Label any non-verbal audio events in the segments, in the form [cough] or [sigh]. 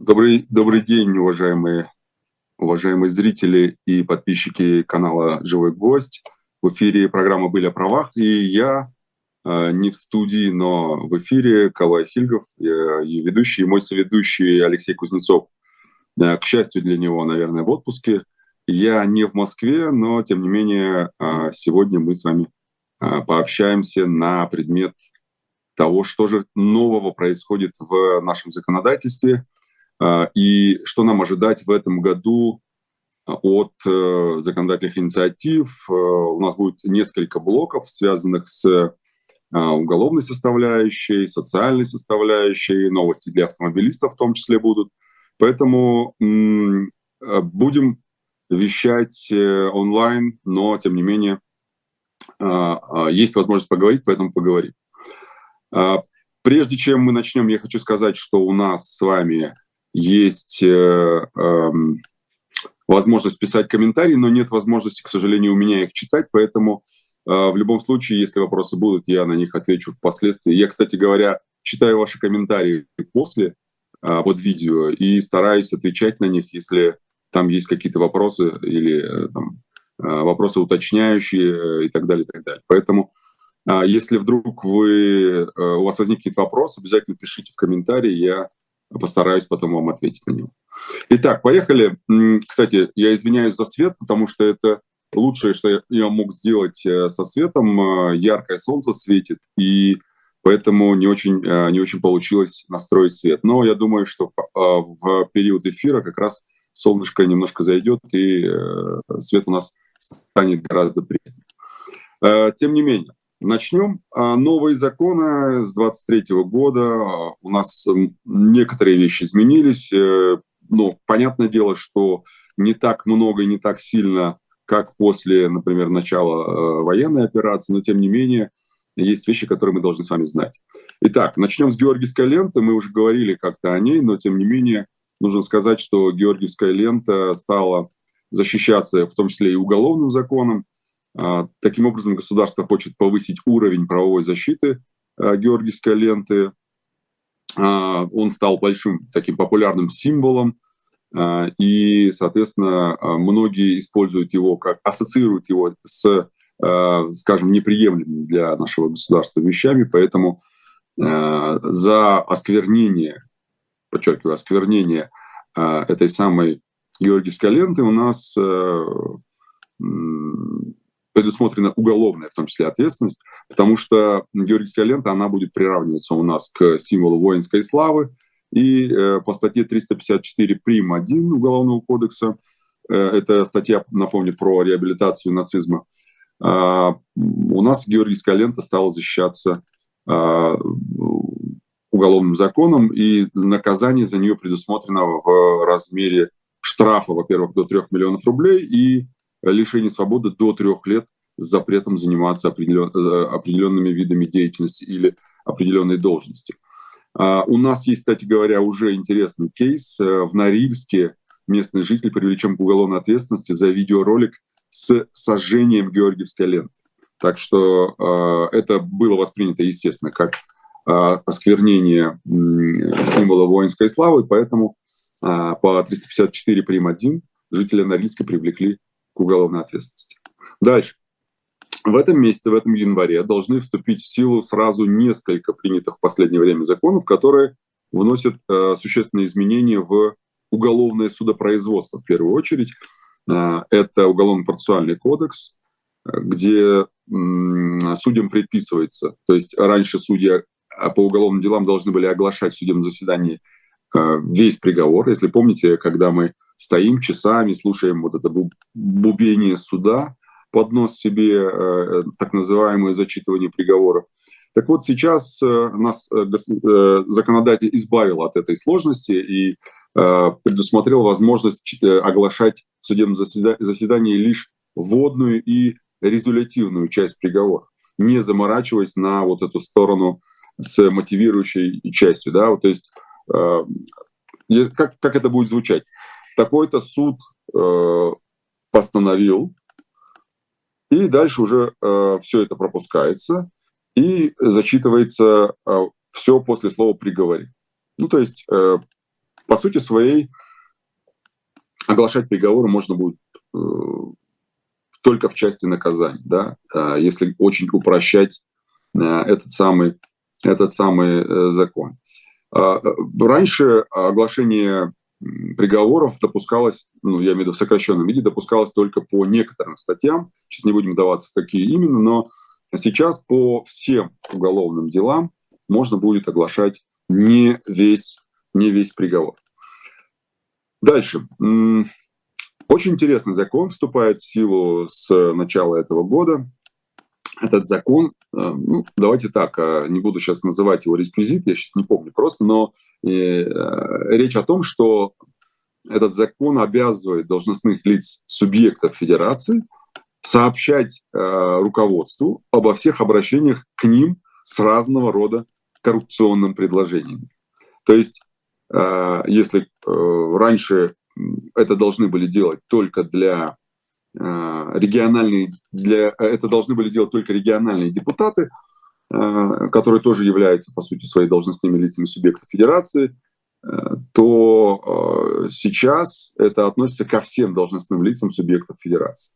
Добрый, добрый день, уважаемые, уважаемые зрители и подписчики канала «Живой гвоздь». В эфире программа «Были о правах», и я э, не в студии, но в эфире Калай Хильгов, я, и ведущий, и мой соведущий Алексей Кузнецов. Э, к счастью для него, наверное, в отпуске. Я не в Москве, но, тем не менее, э, сегодня мы с вами э, пообщаемся на предмет того, что же нового происходит в нашем законодательстве и что нам ожидать в этом году а, от э, законодательных инициатив. Э, у нас будет несколько блоков, связанных с а, уголовной составляющей, социальной составляющей, новости для автомобилистов в том числе будут. Поэтому будем вещать э, онлайн, но тем не менее есть возможность поговорить, поэтому поговорим. А, прежде чем мы начнем, я хочу сказать, что у нас с вами есть э, эм, возможность писать комментарии, но нет возможности, к сожалению, у меня их читать, поэтому э, в любом случае, если вопросы будут, я на них отвечу впоследствии. Я, кстати говоря, читаю ваши комментарии после э, под видео и стараюсь отвечать на них, если там есть какие-то вопросы или там, вопросы уточняющие и так далее, и так далее. Поэтому если вдруг вы, у вас возник какие-то вопросы, обязательно пишите в комментарии, я постараюсь потом вам ответить на него. Итак, поехали. Кстати, я извиняюсь за свет, потому что это лучшее, что я мог сделать э, со светом. Э, яркое солнце светит, и поэтому не очень, не очень получилось настроить свет. Но я думаю, что в период эфира как раз солнышко немножко зайдет, и свет у нас станет гораздо приятнее. Тем не менее, Начнем. А, новые законы с 23 года. А, у нас некоторые вещи изменились. Э, ну, понятное дело, что не так много и не так сильно, как после, например, начала э, военной операции, но тем не менее есть вещи, которые мы должны с вами знать. Итак, начнем с Георгиевской ленты. Мы уже говорили как-то о ней, но тем не менее нужно сказать, что Георгиевская лента стала защищаться в том числе и уголовным законом. А, таким образом, государство хочет повысить уровень правовой защиты а, георгиевской ленты. А, он стал большим таким популярным символом, и, соответственно, многие используют его как ассоциируют его с, скажем, неприемлемыми для нашего государства вещами, поэтому за осквернение, подчеркиваю, осквернение этой самой георгиевской ленты у нас предусмотрена уголовная, в том числе, ответственность, потому что георгиевская лента, она будет приравниваться у нас к символу воинской славы, и э, по статье 354 прим. 1 Уголовного кодекса, э, это статья, напомню, про реабилитацию нацизма, э, у нас георгиевская лента стала защищаться э, уголовным законом, и наказание за нее предусмотрено в размере штрафа, во-первых, до 3 миллионов рублей и лишение свободы до трех лет с запретом заниматься определен, э, определенными видами деятельности или определенной должности. А, у нас есть, кстати говоря, уже интересный кейс. Э, в Норильске местный житель привлечен к уголовной ответственности за видеоролик с сожжением Георгиевской ленты. Так что э, это было воспринято, естественно, как осквернение символа воинской славы, поэтому по 354 прим. 1 жителя Норильска привлекли уголовной ответственности. Дальше. В этом месяце, в этом январе должны вступить в силу сразу несколько принятых в последнее время законов, которые вносят э, существенные изменения в уголовное судопроизводство в первую очередь. Э, это Уголовно-процессуальный кодекс, где э, судьям предписывается, то есть раньше судья э, по уголовным делам должны были оглашать в судебном заседании э, весь приговор. Если помните, когда мы стоим часами, слушаем вот это бубение суда, под нос себе э, так называемое зачитывание приговоров. Так вот, сейчас э, нас э, законодатель избавил от этой сложности и предусмотрел возможность оглашать в судебном заседании лишь вводную и резолютивную часть приговора, не заморачиваясь на вот эту сторону с мотивирующей частью. Да? Вот, то есть как, как это будет звучать? Такой-то суд э, постановил, и дальше уже э, все это пропускается и зачитывается э, все после слова приговоре. Ну, то есть э, по сути своей оглашать приговоры можно будет э, только в части наказаний, да, э, если очень упрощать э, этот самый, этот самый э, закон. Э, раньше оглашение приговоров допускалось, ну, я имею в виду в сокращенном виде, допускалось только по некоторым статьям. Сейчас не будем даваться, какие именно, но сейчас по всем уголовным делам можно будет оглашать не весь, не весь приговор. Дальше. Очень интересный закон вступает в силу с начала этого года. Этот закон, э, ну, давайте так, э, не буду сейчас называть его реквизит, я сейчас не помню просто, но э, речь о том, что этот закон обязывает должностных лиц субъектов федерации сообщать руководству обо всех обращениях к ним с разного рода коррупционным предложениями. То есть, если раньше это должны были делать только для региональные, для, это должны были делать только региональные депутаты, э, которые тоже являются, по сути, своей должностными лицами субъекта федерации, э, то сейчас это относится ко всем должностным лицам субъектов федерации.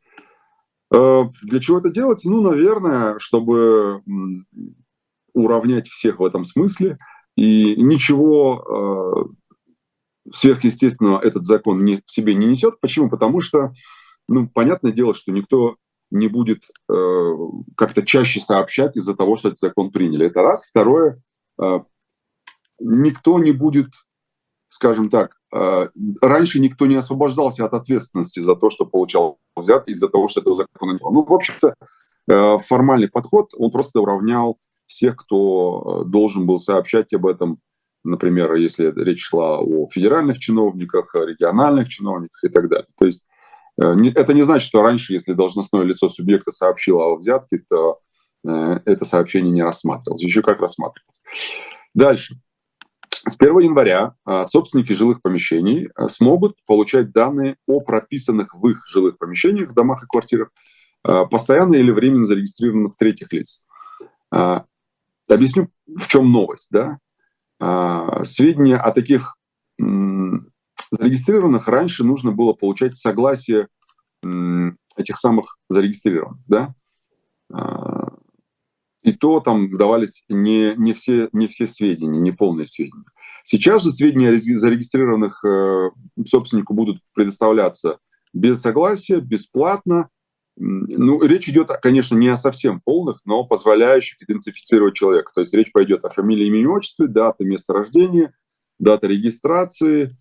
Для чего это делается? Ну, наверное, чтобы уравнять всех в этом смысле. И ничего сверхъестественного этот закон не, в себе не несет. Почему? Потому что, ну, понятное дело, что никто не будет э, как-то чаще сообщать из-за того, что этот закон приняли. Это раз. Второе, э, никто не будет, скажем так, э, раньше никто не освобождался от ответственности за то, что получал взят из-за того, что этого закона не было. Ну, в общем-то, э, формальный подход, он просто уравнял всех, кто э, должен был сообщать об этом, например, если речь шла о федеральных чиновниках, региональных чиновниках и так далее. То есть это не значит, что раньше, если должностное лицо субъекта сообщило о взятке, то э, это сообщение не рассматривалось. Еще как рассматривалось. Дальше. С 1 января собственники жилых помещений смогут получать данные о прописанных в их жилых помещениях, домах и квартирах, постоянно или временно зарегистрированных третьих лиц. Объясню, в чем новость. Да? Сведения о таких зарегистрированных раньше нужно было получать согласие этих самых зарегистрированных. Да? А, и то там давались не, не, все, не все сведения, не полные сведения. Сейчас же сведения зарегистрированных э, собственнику будут предоставляться без согласия, бесплатно, ну, речь идет, конечно, не о совсем полных, но позволяющих идентифицировать человека. То есть речь пойдет о фамилии, имени, отчестве, дата, место рождения, дата регистрации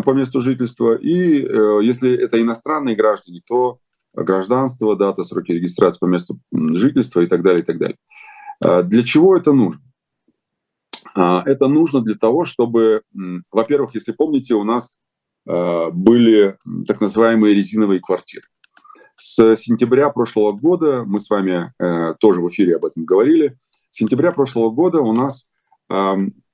по месту жительства. И э, если это иностранные граждане, то гражданство, дата, сроки регистрации по месту жительства и так далее, и так далее. А для чего это нужно? А, это нужно для того, чтобы, во-первых, если помните, у нас э, были так называемые резиновые квартиры. С сентября прошлого года, мы с вами э, тоже в эфире об этом говорили, с сентября прошлого года у нас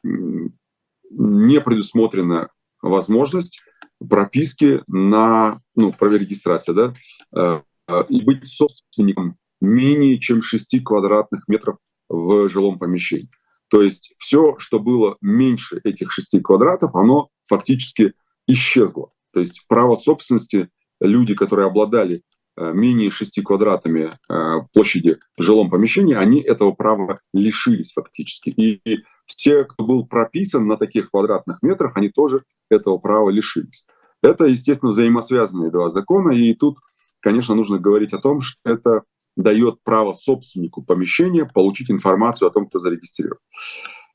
не предусмотрена возможность прописки на, ну, регистрации, да, э, э, и быть собственником менее чем 6 квадратных метров в жилом помещении. То есть все, что было меньше этих 6 квадратов, оно фактически исчезло. То есть право собственности люди, которые обладали Э, менее 6 квадратами площади в жилом помещении, они этого права лишились фактически. И все, кто был прописан на таких квадратных метрах, они тоже этого права лишились. Это, естественно, взаимосвязанные два закона, и тут, конечно, нужно говорить о том, что это дает право собственнику помещения получить информацию о том, кто зарегистрирован.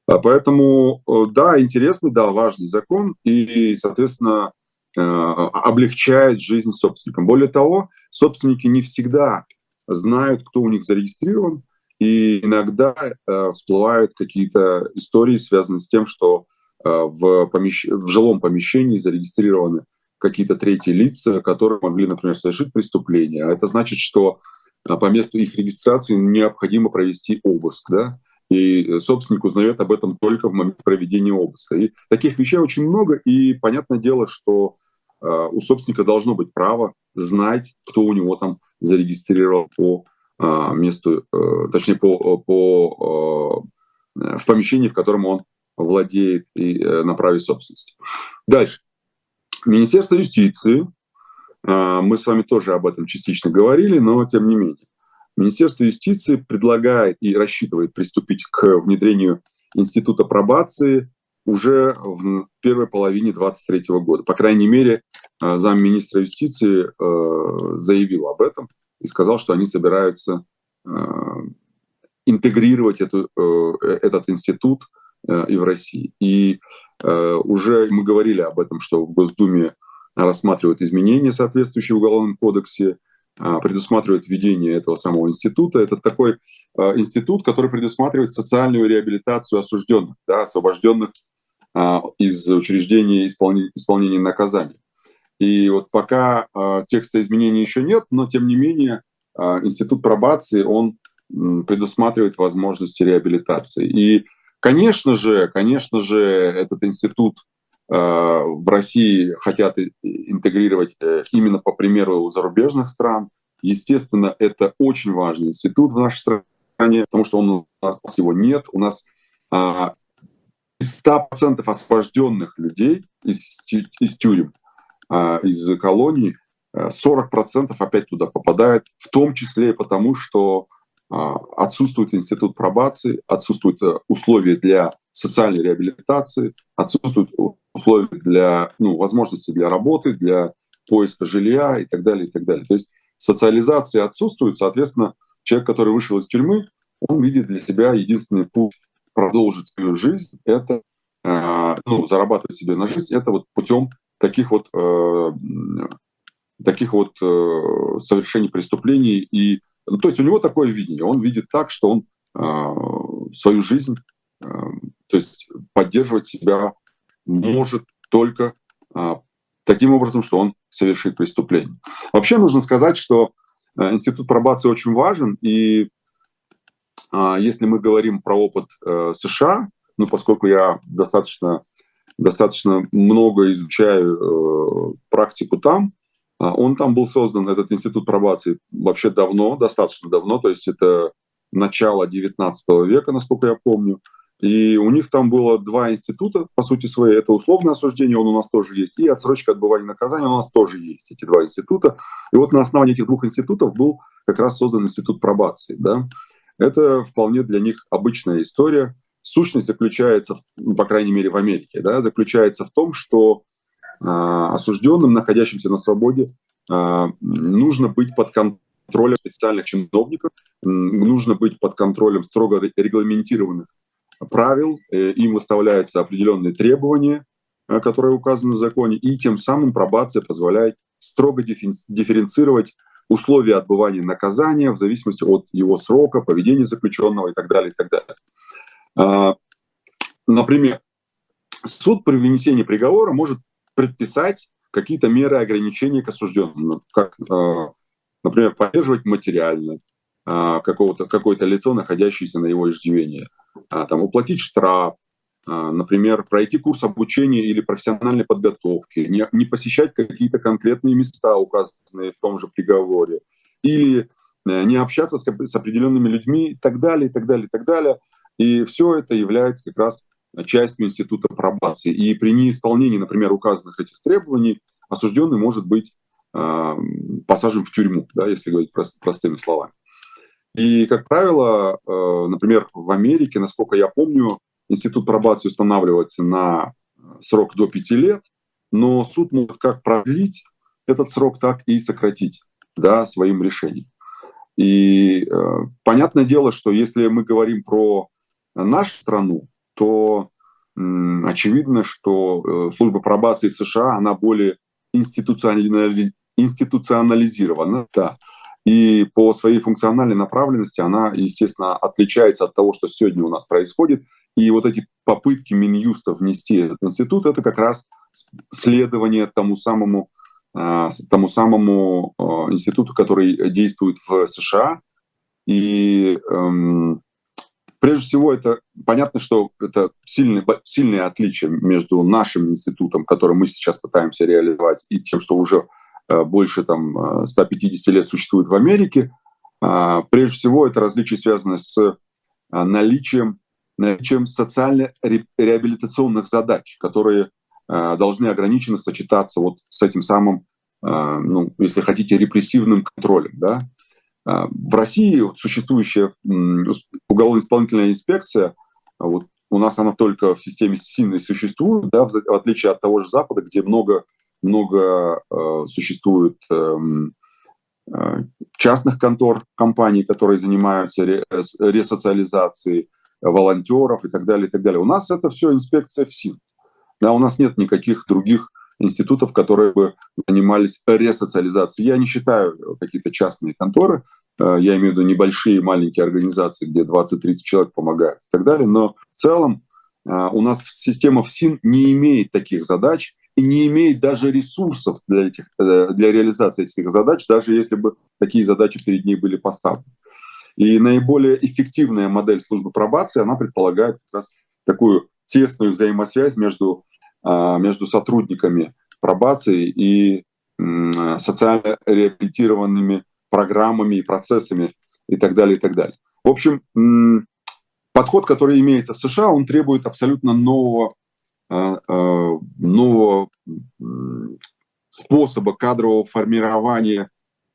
А поэтому, э, да, интересный, да, важный закон, и, соответственно, Э, облегчает жизнь собственникам. Более того, собственники не всегда знают, кто у них зарегистрирован, и иногда э, всплывают какие-то истории, связанные с тем, что э, в, помещ... в жилом помещении зарегистрированы какие-то третьи лица, которые могли, например, совершить преступление. А это значит, что э, по месту их регистрации необходимо провести обыск, да, и собственник узнает об этом только в момент проведения обыска. И таких вещей очень много, и понятное дело, что Э, у собственника должно быть право знать, кто у него там зарегистрировал по э, месту, э, точнее, по, по, в помещении, в котором он владеет и, на праве собственности. Дальше. Министерство юстиции, мы с вами тоже об этом частично говорили, но тем не менее. Министерство юстиции предлагает и рассчитывает приступить к внедрению института пробации уже в первой половине 2023 года. По крайней мере, э, замминистра юстиции э, заявил об этом и сказал, что они собираются э, интегрировать эту, этот институт и в России. И уже мы говорили об этом, что в Госдуме рассматривают изменения, соответствующие в Уголовном кодексе, предусматривают введение этого самого института. Это такой институт, который предусматривает социальную реабилитацию осужденных, да, освобожденных а, из учреждений исполнения, наказаний. И вот пока а, текста изменений еще нет, но тем не менее а, институт пробации, он предусматривает возможности реабилитации. И, конечно же, конечно же, этот институт в России хотят интегрировать э, именно по примеру зарубежных стран. Естественно, это очень важный институт в нашей стране, потому что он, у нас его нет. У нас из 100% освобожденных людей из, из тюрем, из колоний, 40% э, опять туда попадает, в том числе и потому, что а, отсутствует институт пробации, отсутствуют э, условия для социальной реабилитации, отсутствуют условия для ну, возможности для работы, для поиска жилья и так далее, и так далее. То есть социализация отсутствует, соответственно, человек, который вышел из тюрьмы, он видит для себя единственный путь продолжить свою жизнь, это э, ну, зарабатывать себе на жизнь, это вот путем таких вот э, таких вот э, совершений преступлений. И ну, то есть у него такое видение, он видит так, что он свою жизнь, то есть поддерживать себя может только таким образом, что он совершит преступление. Вообще нужно сказать, что институт пробации очень важен, и а, если мы говорим про опыт э, США, ну, поскольку я достаточно, достаточно много изучаю э, практику там, а, он там был создан, этот институт пробации, вообще давно, достаточно давно, то есть это начало 19 века, насколько я помню. И у них там было два института, по сути своей. Это условное осуждение, он у нас тоже есть, и отсрочка отбывания наказания у нас тоже есть, эти два института. И вот на основании этих двух институтов был как раз создан институт пробации. Да? Это вполне для них обычная история. Сущность заключается, ну, по крайней мере в Америке, да, заключается в том, что э, осужденным, находящимся на свободе, э, нужно быть под контролем специальных чиновников, нужно быть под контролем строго регламентированных правил, э, им выставляются определенные требования, э, которые указаны в законе, и тем самым пробация позволяет строго дифференцировать условия отбывания наказания в зависимости от его срока, поведения заключенного и так далее, и так далее. А, например, суд при вынесении приговора может предписать какие-то меры ограничения к осужденным, ну, как, а, например, поддерживать материально а, какого-то, какое-то лицо, находящееся на его иждивении, там, уплатить штраф, например, пройти курс обучения или профессиональной подготовки, не, не посещать какие-то конкретные места, указанные в том же приговоре, или э, не общаться с, с определенными людьми и так далее, и так далее, и так далее. И все это является как раз частью института пробации. И при неисполнении, например, указанных этих требований, осужденный может быть э, посажен в тюрьму, да, если говорить прост, простыми словами. И, как правило, э, например, в Америке, насколько я помню, институт пробации устанавливается на срок до пяти лет, но суд может как продлить этот срок, так и сократить да, своим решением. И э, понятное дело, что если мы говорим про нашу страну, то э, очевидно, что э, служба пробации в США, она более институционализ... институционализирована. Да и по своей функциональной направленности она, естественно, отличается от того, что сегодня у нас происходит. И вот эти попытки Минюста внести этот институт, это как раз следование тому самому, а, тому самому а, институту, который действует в США. И эм, прежде всего это понятно, что это сильное, сильное отличие между нашим институтом, который мы сейчас пытаемся реализовать, и тем, что уже Э, больше там, 150 э, лет существует в Америке. А, прежде всего, это различие связано с э, наличием чем социально-реабилитационных задач, которые должны ограниченно сочетаться вот с этим самым, ну, если хотите, репрессивным контролем. Да? В России существующая уголовно-исполнительная инспекция, вот у нас она только в системе сильной существует, да, в отличие от того же Запада, где много, много э, существует э, частных контор, компаний, которые занимаются ре, ресоциализацией волонтеров и так далее, и так далее. У нас это все инспекция ФСИН. Да, у нас нет никаких других институтов, которые бы занимались ресоциализацией. Я не считаю какие-то частные конторы, э, я имею в виду небольшие маленькие организации, где 20-30 человек помогают и так далее, но в целом э, у нас система ФСИН не имеет таких задач и не имеет даже ресурсов для, этих, э, для реализации этих задач, даже если бы такие задачи перед ней были поставлены. И наиболее эффективная модель службы пробации, она предполагает как раз такую тесную взаимосвязь между между сотрудниками пробации и социально реабилитированными программами и процессами и так далее, и так далее. В общем, подход, который имеется в США, он требует абсолютно нового, а, а, нового способа кадрового формирования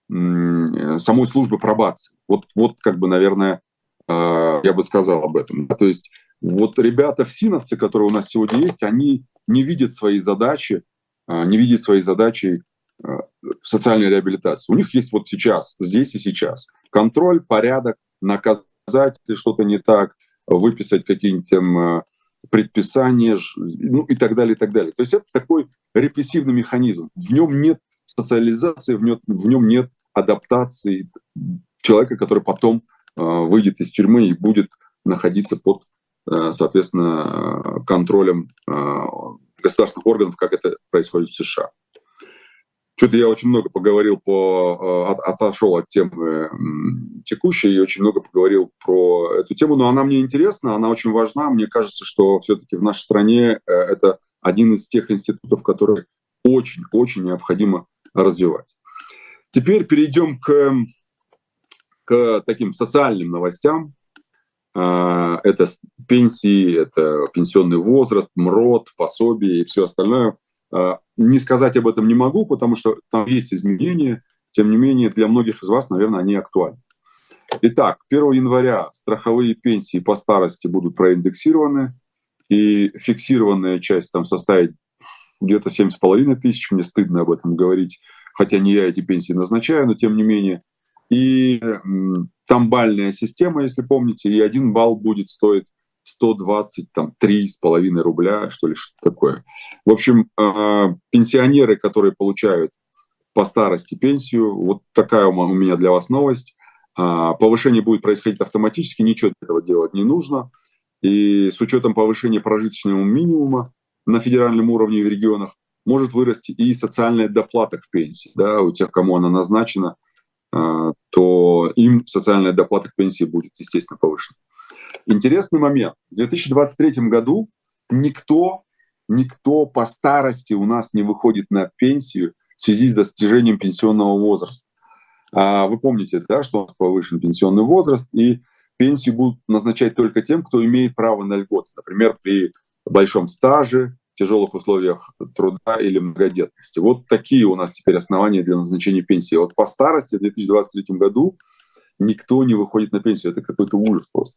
самой службы пробации. Вот, вот как бы, наверное, я бы сказал об этом. То есть вот ребята в Синовце, которые у нас сегодня есть, они не видят свои задачи, а, не видят свои задачи а, социальной реабилитации. У них есть вот сейчас, здесь и сейчас. Контроль, порядок, наказать, если что-то не так, выписать какие-нибудь а, предписания, ну и так далее, и так далее. То есть это такой репрессивный механизм. В нем нет социализации, в нем, в нем нет адаптации человека, который потом выйдет из тюрьмы и будет находиться под соответственно, контролем э, государственных органов, как это происходит в США. Что-то я очень много поговорил по, э, от, отошел от темы текущей и очень много поговорил про эту тему, но она мне интересна, она очень важна. Мне кажется, что все-таки в нашей стране это один из тех институтов, которые очень-очень необходимо развивать. Теперь перейдем к, к таким социальным новостям. А, это пенсии, это пенсионный возраст, МРОД, пособие и все остальное. А, не сказать об этом не могу, потому что там есть изменения. Тем не менее, для многих из вас, наверное, они актуальны. Итак, 1 января страховые пенсии по старости будут проиндексированы, и фиксированная часть там составит где-то 7,5 тысяч. Мне стыдно об этом говорить, хотя не я эти пенсии назначаю, но тем не менее. И там бальная система, если помните, и один балл будет стоить 123,5 рубля, что ли, что такое. В общем, э, пенсионеры, которые получают по старости пенсию, вот такая у меня для вас новость. Э, повышение будет происходить автоматически, ничего для этого делать не нужно. И с учетом повышения прожиточного минимума на федеральном уровне в регионах может вырасти и социальная доплата к пенсии, да, у тех, кому она назначена – а, то им социальная доплата к пенсии будет, естественно, повышена. Интересный момент. В 2023 году никто, никто по старости у нас не выходит на пенсию в связи с достижением пенсионного возраста. А вы помните, да, что у нас повышен пенсионный возраст, и пенсию будут назначать только тем, кто имеет право на льготы. Например, при большом стаже, тяжелых условиях труда или многодетности. Вот такие у нас теперь основания для назначения пенсии. Вот по старости в 2023 году никто не выходит на пенсию. Это какой-то ужас просто.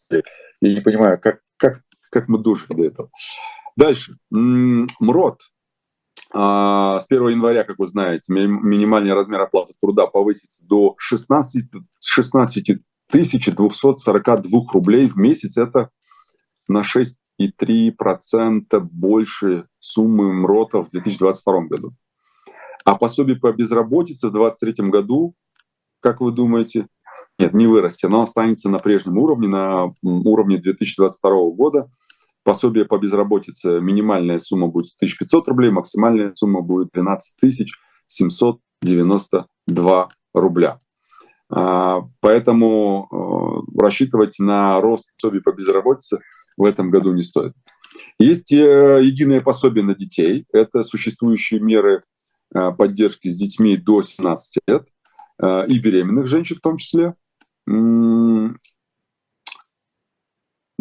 Я не понимаю, как, как, как мы дожили до этого. Дальше. МРОД. А, с 1 января, как вы знаете, минимальный размер оплаты труда повысится до 16, 16 242 рублей в месяц. Это на 6 и 3% больше суммы МРОТа в 2022 году. А пособие по безработице в 2023 году, как вы думаете, нет, не вырастет, оно останется на прежнем уровне, на уровне 2022 года. Пособие по безработице, минимальная сумма будет 1500 рублей, максимальная сумма будет 12 792 рубля. А, поэтому э, рассчитывать на рост пособий по безработице – в этом году не стоит. Есть э, единое пособие на детей. Это существующие меры э, поддержки с детьми до 17 лет э, и беременных женщин в том числе. в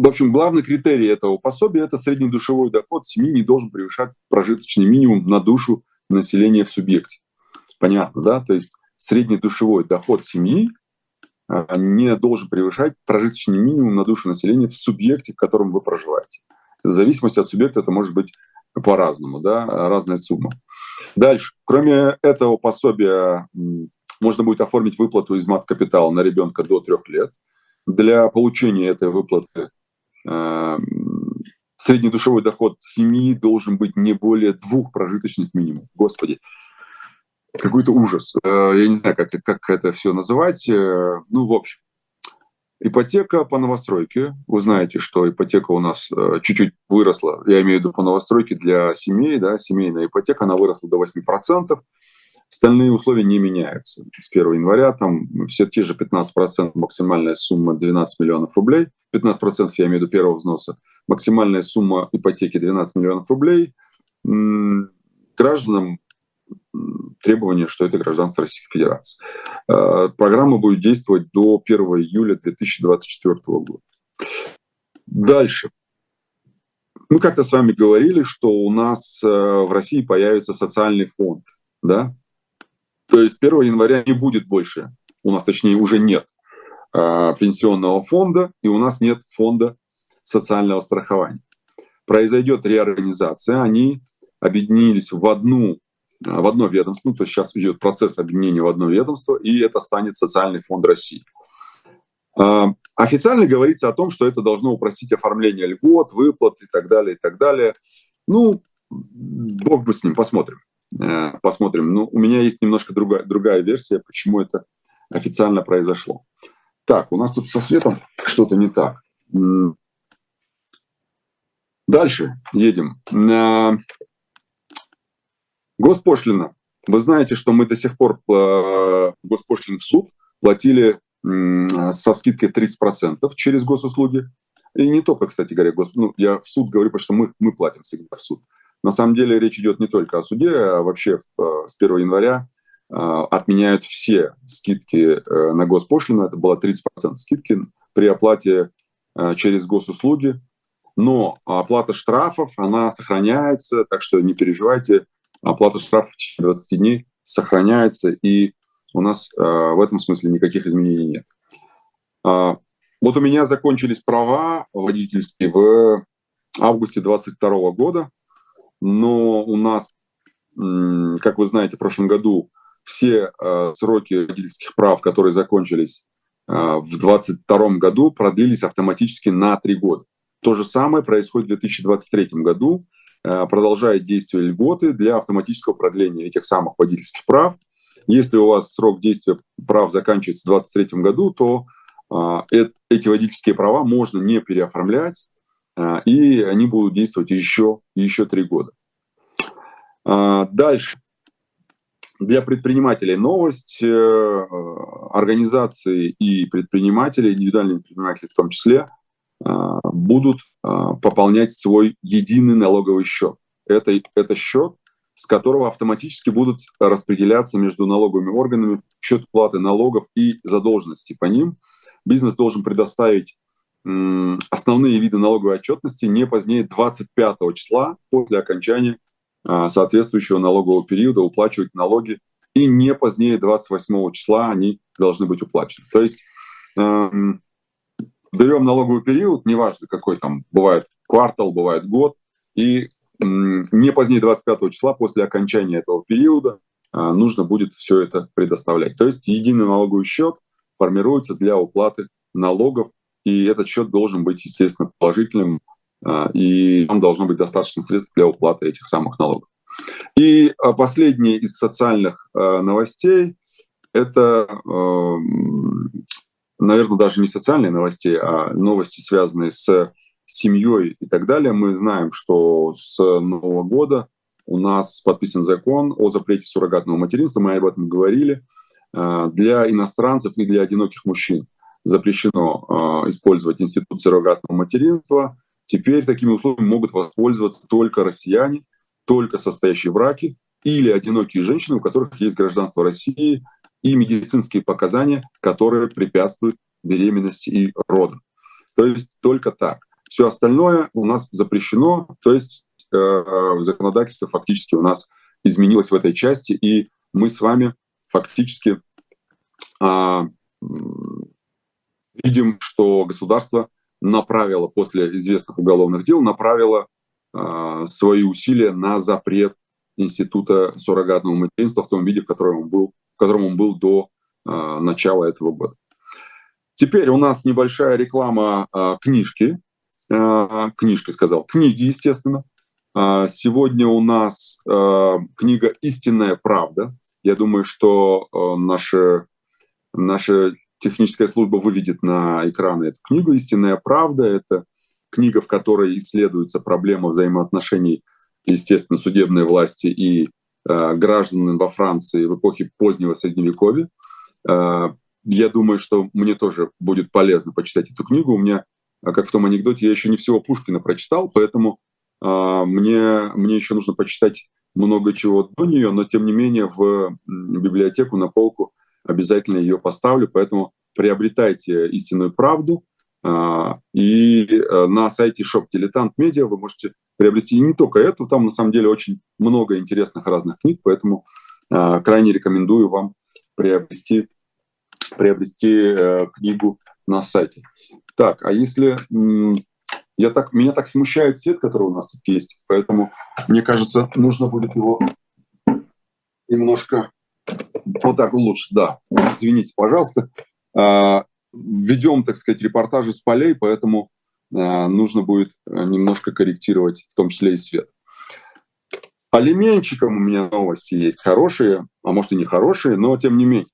общем, главный критерий этого пособия – это среднедушевой доход семьи не должен превышать прожиточный минимум на душу населения в субъекте. Понятно, да? То есть среднедушевой доход семьи не должен превышать прожиточный минимум на душу населения в субъекте, в котором вы проживаете. В зависимости от субъекта это может быть по-разному, да, разная сумма. Дальше. Кроме этого пособия можно будет оформить выплату из мат-капитала на ребенка до трех лет. Для получения этой выплаты э, среднедушевой доход семьи должен быть не более двух прожиточных минимумов. Господи, какой-то ужас. Э, я не знаю, как, как это все называть. Э, ну, в общем, ипотека по новостройке. Вы знаете, что ипотека у нас э, чуть-чуть выросла. Я имею в виду по новостройке для семей. Да, семейная ипотека, она выросла до 8%. Остальные условия не меняются. С 1 января там все те же 15% максимальная сумма 12 миллионов рублей. 15% я имею в виду первого взноса. Максимальная сумма ипотеки 12 миллионов рублей. Гражданам требование, что это гражданство Российской Федерации. Э, программа будет действовать до 1 июля 2024 года. Дальше. Мы как-то с вами говорили, что у нас э, в России появится социальный фонд. Да? То есть 1 января не будет больше, у нас точнее уже нет э, пенсионного фонда, и у нас нет фонда социального страхования. Произойдет реорганизация, они объединились в одну в одно ведомство, ну, то есть сейчас идет процесс объединения в одно ведомство, и это станет Социальный фонд России. А, официально говорится о том, что это должно упростить оформление льгот, выплат и так далее, и так далее. Ну, бог бы с ним, посмотрим. Э, посмотрим. Ну, у меня есть немножко другая, другая версия, почему это официально произошло. Так, у нас тут со светом что-то не так. Дальше едем. Э, Госпошлина. Вы знаете, что мы до сих пор э, госпошлин в суд платили со скидкой в 30% через госуслуги. И не только, кстати говоря, гос... ну, я в суд говорю, потому что мы, мы платим всегда в суд. На самом деле речь идет не только о суде, а вообще э, с 1 января э, отменяют все скидки на госпошлину. Это было 30% скидки при оплате через госуслуги. Но оплата штрафов, она сохраняется, так что не переживайте, оплата штрафа в течение 20 дней сохраняется, и у нас э, в этом смысле никаких изменений нет. Э, вот у меня закончились права водительские в августе 2022 года, но у нас, как вы знаете, в прошлом году все э, сроки водительских прав, которые закончились э, в 2022 году, продлились автоматически на три года. То же самое происходит в 2023 году. Э, продолжает действие льготы для автоматического продления этих самых водительских прав. Если у вас срок действия прав заканчивается в 2023 году, то э, эти водительские права можно не переоформлять, э, и они будут действовать еще, еще три года. Дальше. Для предпринимателей новость. Организации и предприниматели, индивидуальные предприниматели в том числе – будут а, пополнять свой единый налоговый счет. Это, это счет, с которого автоматически будут распределяться между налоговыми органами счет платы налогов и задолженности по ним. Бизнес должен предоставить основные виды налоговой отчетности не позднее 25 числа после окончания а, соответствующего налогового периода уплачивать налоги и не позднее 28 числа они должны быть уплачены. То есть эм, берем налоговый период, неважно какой там, бывает квартал, бывает год, и не позднее 25 числа после окончания этого периода а, нужно будет все это предоставлять. То есть единый налоговый счет формируется для уплаты налогов, и этот счет должен быть, естественно, положительным, а, и там должно быть достаточно средств для уплаты этих самых налогов. И а, последнее из социальных новостей – это наверное, даже не социальные новости, а новости, связанные с семьей и так далее. Мы знаем, что с Нового года у нас подписан закон о запрете суррогатного материнства, мы об этом говорили, а, для иностранцев и для одиноких мужчин запрещено а, использовать институт суррогатного материнства. Теперь такими условиями могут воспользоваться только россияне, только состоящие в браке или одинокие женщины, у которых есть гражданство России и медицинские показания, которые препятствуют беременности и родам. То есть только так. все остальное у нас запрещено, то есть э, законодательство фактически у нас изменилось в этой части, и мы с вами фактически э, видим, что государство направило после известных уголовных дел, направило э, свои усилия на запрет института суррогатного материнства в том виде, в котором он был, в котором он был до э, начала этого года. Теперь у нас небольшая реклама э, книжки. Э, книжки сказал. Книги, естественно. Э, сегодня у нас э, книга «Истинная правда». Я думаю, что э, наша, наша техническая служба выведет на экраны эту книгу «Истинная правда». Это книга, в которой исследуется проблема взаимоотношений, естественно, судебной власти и э, граждан во Франции в эпохе позднего Средневековья. Э, я думаю, что мне тоже будет полезно почитать эту книгу. У меня, э, как в том анекдоте, я еще не всего Пушкина прочитал, поэтому э, мне, мне еще нужно почитать много чего до нее, но тем не менее в библиотеку на полку обязательно ее поставлю, поэтому приобретайте истинную правду. Э, и э, на сайте Shop Дилетант Медиа вы можете приобрести не только эту, там на самом деле очень много интересных разных книг, поэтому э, крайне рекомендую вам приобрести приобрести э, книгу на сайте. Так, а если я так, меня так смущает цвет, который у нас тут есть, поэтому мне кажется, нужно будет его немножко вот так лучше, да. Извините, пожалуйста. А, Ведем, так сказать, репортажи с полей, поэтому нужно будет немножко корректировать, в том числе и свет. Алименщикам у меня новости есть хорошие, а может и не хорошие, но тем не менее.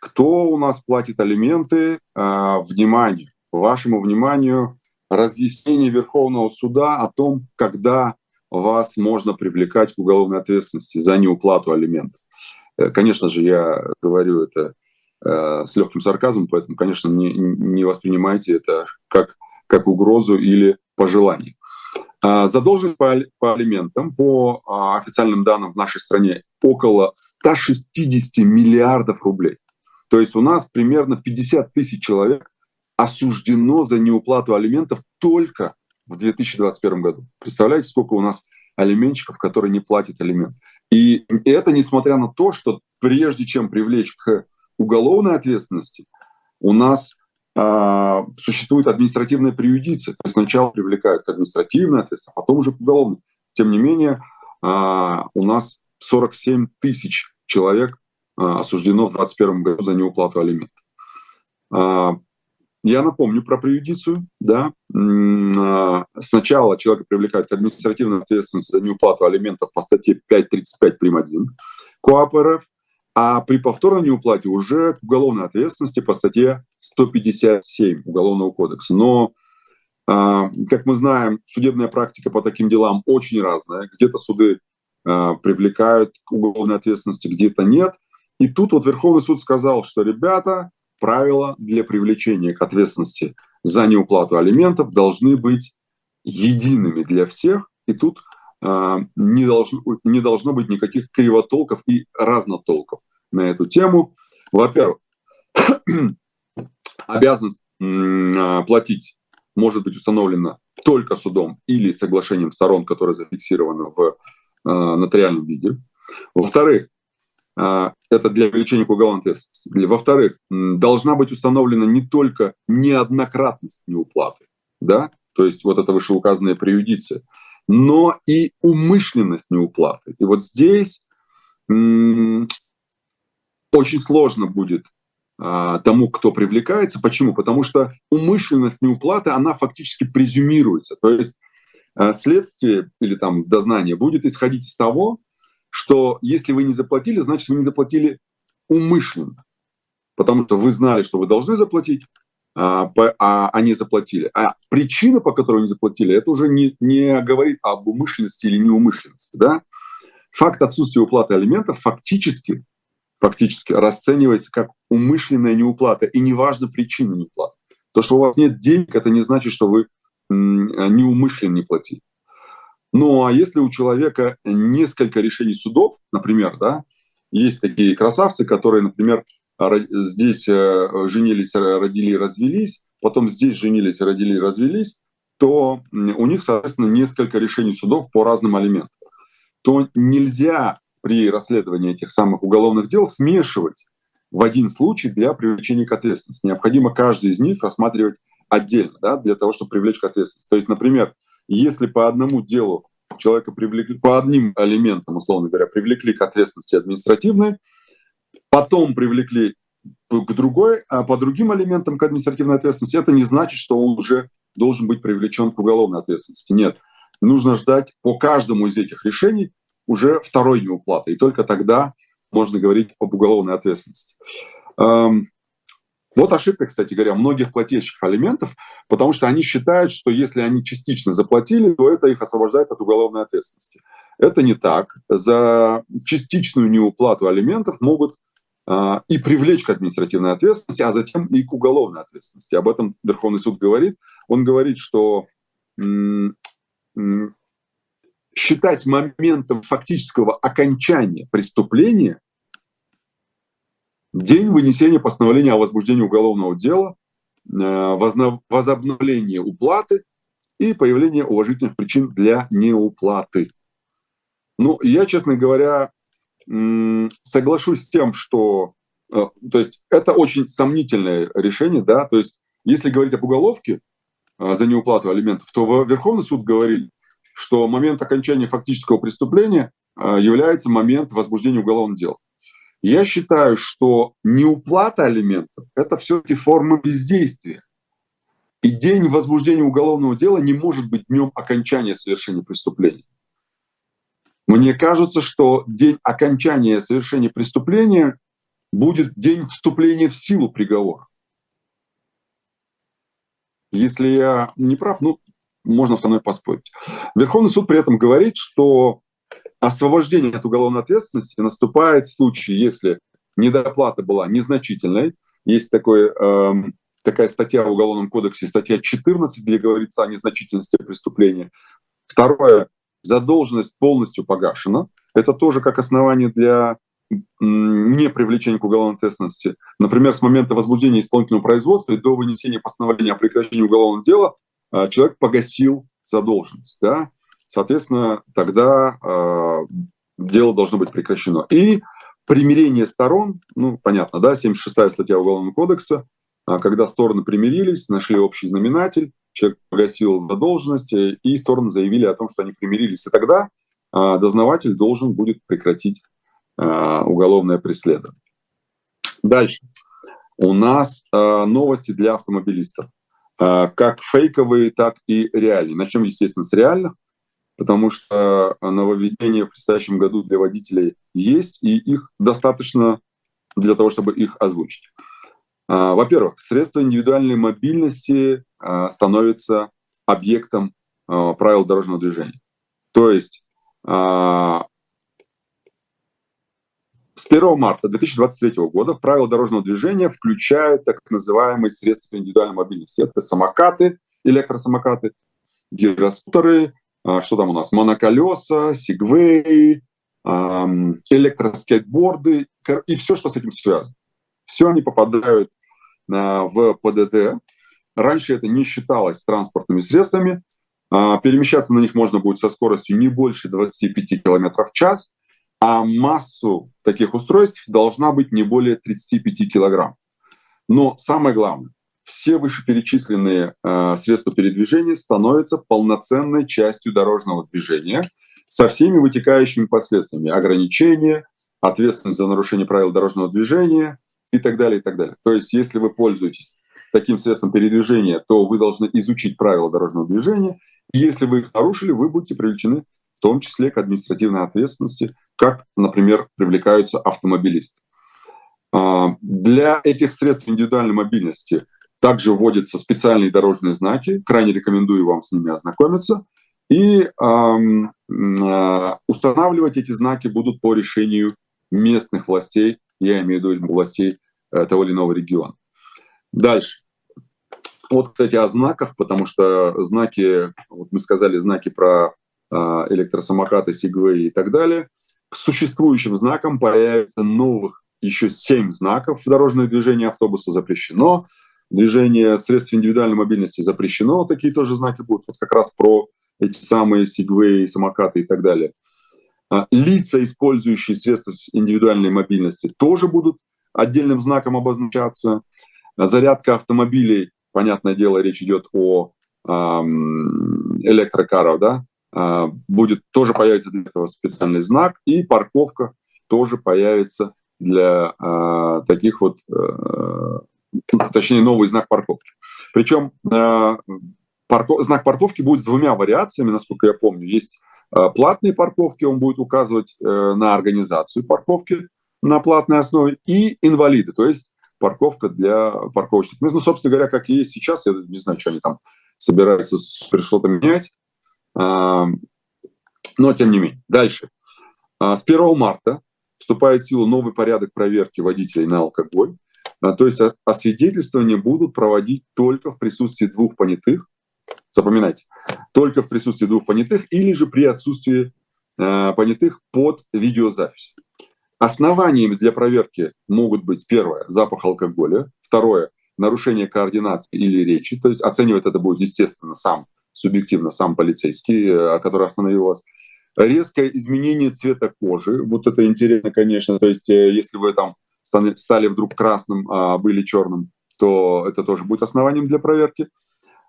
Кто у нас платит алименты? А, внимание, вашему вниманию разъяснение Верховного суда о том, когда вас можно привлекать к уголовной ответственности за неуплату алиментов. Э, конечно же, я говорю это э, с легким сарказмом, поэтому, конечно, не, не воспринимайте это как, как угрозу или пожелание. А, задолженность по, по алиментам, по а, официальным данным в нашей стране, около 160 миллиардов рублей. То есть у нас примерно 50 тысяч человек осуждено за неуплату алиментов только в 2021 году. Представляете, сколько у нас алименщиков, которые не платят алимент. И это несмотря на то, что прежде чем привлечь к уголовной ответственности, у нас существует административная преюдиция. Сначала привлекают к административной ответственности, а потом уже к уголовной. Тем не менее, э, у нас 47 тысяч человек а, осуждено в 2021 году за неуплату алиментов. А, я напомню про преюдицию. Да? А, сначала человека привлекают к административной ответственности за неуплату алиментов по статье 5.35 прим. 1 КОАП РФ, а при повторной неуплате уже к уголовной ответственности по статье 157 Уголовного кодекса. Но, как мы знаем, судебная практика по таким делам очень разная. Где-то суды привлекают к уголовной ответственности, где-то нет. И тут вот Верховный суд сказал, что, ребята, правила для привлечения к ответственности за неуплату алиментов должны быть едиными для всех. И тут не, должно, не должно быть никаких кривотолков и разнотолков на эту тему. Во-первых, [clears throat] обязанность э, платить может быть установлена только судом или соглашением сторон, которое зафиксировано в э, нотариальном виде. Во-вторых, а, это для привлечения к уголовной ответственности. Во-вторых, должна быть установлена не только неоднократность неуплаты, да, то есть вот это вышеуказанная преюдиция, но и умышленность неуплаты. И вот здесь очень сложно будет а, тому, кто привлекается. Почему? Потому что умышленность неуплаты, она фактически презюмируется. То есть а, следствие или там дознание будет исходить из того, что если вы не заплатили, значит, вы не заплатили умышленно. Потому что вы знали, что вы должны заплатить, а, а они заплатили. А причина, по которой они заплатили, это уже не, не говорит об умышленности или неумышленности. Да? Факт отсутствия уплаты алиментов фактически, фактически расценивается как умышленная неуплата. И неважно причина неуплаты. То, что у вас нет денег, это не значит, что вы неумышленно не платили. Ну а если у человека несколько решений судов, например, да, есть такие красавцы, которые, например, здесь э, женились, родили, развелись, потом здесь женились, родили, развелись, то у них, соответственно, несколько решений судов по разным алиментам, то нельзя при расследовании этих самых уголовных дел смешивать в один случай для привлечения к ответственности. Необходимо каждый из них рассматривать отдельно, да, для того, чтобы привлечь к ответственности. То есть, например, если по одному делу человека привлекли, по одним элементам, условно говоря, привлекли к ответственности административной, потом привлекли к другой, а по другим элементам к административной ответственности, это не значит, что он уже должен быть привлечен к уголовной ответственности. Нет, нужно ждать по каждому из этих решений уже второй неуплаты. И только тогда можно говорить об уголовной ответственности. Эм, вот ошибка, кстати говоря, многих плательщиков алиментов, потому что они считают, что если они частично заплатили, то это их освобождает от уголовной ответственности. Это не так. За частичную неуплату алиментов могут и привлечь к административной ответственности, а затем и к уголовной ответственности. Об этом Верховный суд говорит. Он говорит, что считать моментом фактического окончания преступления день вынесения постановления о возбуждении уголовного дела, э, возобновление уплаты и появление уважительных причин для неуплаты. Ну, я, честно говоря, соглашусь с тем, что э, то есть это очень сомнительное решение, да, то есть если говорить об уголовке э, за неуплату алиментов, то Верховный суд говорит, что момент окончания фактического преступления а, является момент возбуждения уголовного дела. Я считаю, что неуплата алиментов – это все-таки форма бездействия. И день возбуждения уголовного дела не может быть днем окончания совершения преступления. Мне кажется, что день окончания совершения преступления будет день вступления в силу приговора. Если я не прав, ну, можно со мной поспорить. Верховный суд при этом говорит, что освобождение от уголовной ответственности наступает в случае, если недоплата была незначительной. Есть такой, э, такая статья в Уголовном кодексе, статья 14, где говорится о незначительности преступления. Второе, задолженность полностью погашена. Это тоже как основание для не привлечения к уголовной ответственности. Например, с момента возбуждения исполнительного производства до вынесения постановления о прекращении уголовного дела а, человек погасил задолженность, да, соответственно, тогда э, дело должно быть прекращено. И примирение сторон, ну, понятно, да, 76-я статья Уголовного кодекса, э, когда стороны примирились, нашли общий знаменатель, человек погасил задолженность, и стороны заявили о том, что они примирились. И тогда э, дознаватель должен будет прекратить э, уголовное преследование. Дальше. У нас э, новости для автомобилистов. А, как фейковые, так и реальные. Начнем, естественно, с реальных, потому что нововведения в предстоящем году для водителей есть, и их достаточно для того, чтобы их озвучить. А, во-первых, средства индивидуальной мобильности а, становятся объектом правил дорожного движения. То есть с 1 марта 2023 года в правила дорожного движения включают так называемые средства индивидуальной мобильности. Это самокаты, электросамокаты, гироскутеры, а, что там у нас, моноколеса, сигвей, электроскейтборды и все, что с этим связано. Все они попадают а, в ПДД. Раньше это не считалось транспортными средствами. А, перемещаться на них можно будет со скоростью не больше 25 км в час – а массу таких устройств должна быть не более 35 килограмм. Но самое главное, все вышеперечисленные э, средства передвижения становятся полноценной частью дорожного движения со всеми вытекающими последствиями. Ограничения, ответственность за нарушение правил дорожного движения и так далее, и так далее. То есть, если вы пользуетесь таким средством передвижения, то вы должны изучить правила дорожного движения. И если вы их нарушили, вы будете привлечены в том числе к административной ответственности как, например, привлекаются автомобилисты. А, для этих средств индивидуальной мобильности также вводятся специальные дорожные знаки. Крайне рекомендую вам с ними ознакомиться. И э, устанавливать эти знаки будут по решению местных властей, я имею в виду властей того или иного региона. Дальше. Вот, кстати, о знаках, потому что знаки, вот мы сказали знаки про э, электросамокаты, сигвей и так далее – к существующим знакам появится новых еще семь знаков. Дорожное движение автобуса запрещено. движение средств индивидуальной мобильности запрещено, такие тоже знаки будут, вот как раз про эти самые сегвеи, самокаты и так далее. А, лица, использующие средства индивидуальной мобильности, тоже будут отдельным знаком обозначаться. Зарядка автомобилей, понятное дело, речь идет о электрокаров, да, а, будет тоже появится для этого специальный знак, и парковка тоже появится для э, таких вот, э, точнее, новый знак парковки. Причем э, парков, знак парковки будет с двумя вариациями, насколько я помню. Есть э, платные парковки, он будет указывать на организацию парковки на платной основе, и инвалиды, то есть парковка для парковочных мест. Ну, собственно говоря, как и есть сейчас, я не знаю, что они там собираются что-то менять, э, но тем не менее. Дальше. С 1 марта вступает в силу новый порядок проверки водителей на алкоголь. А, то есть освидетельствование будут проводить только в присутствии двух понятых, запоминайте, только в присутствии двух понятых или же при отсутствии понятых под видеозапись. Основаниями для проверки могут быть первое – запах алкоголя, второе – нарушение координации или речи, то есть оценивать это будет, естественно, сам, субъективно сам полицейский, э, который остановил вас, резкое изменение цвета кожи. Вот это интересно, конечно. То есть, э, если вы там стали вдруг красным, а были черным, то это тоже будет основанием для проверки.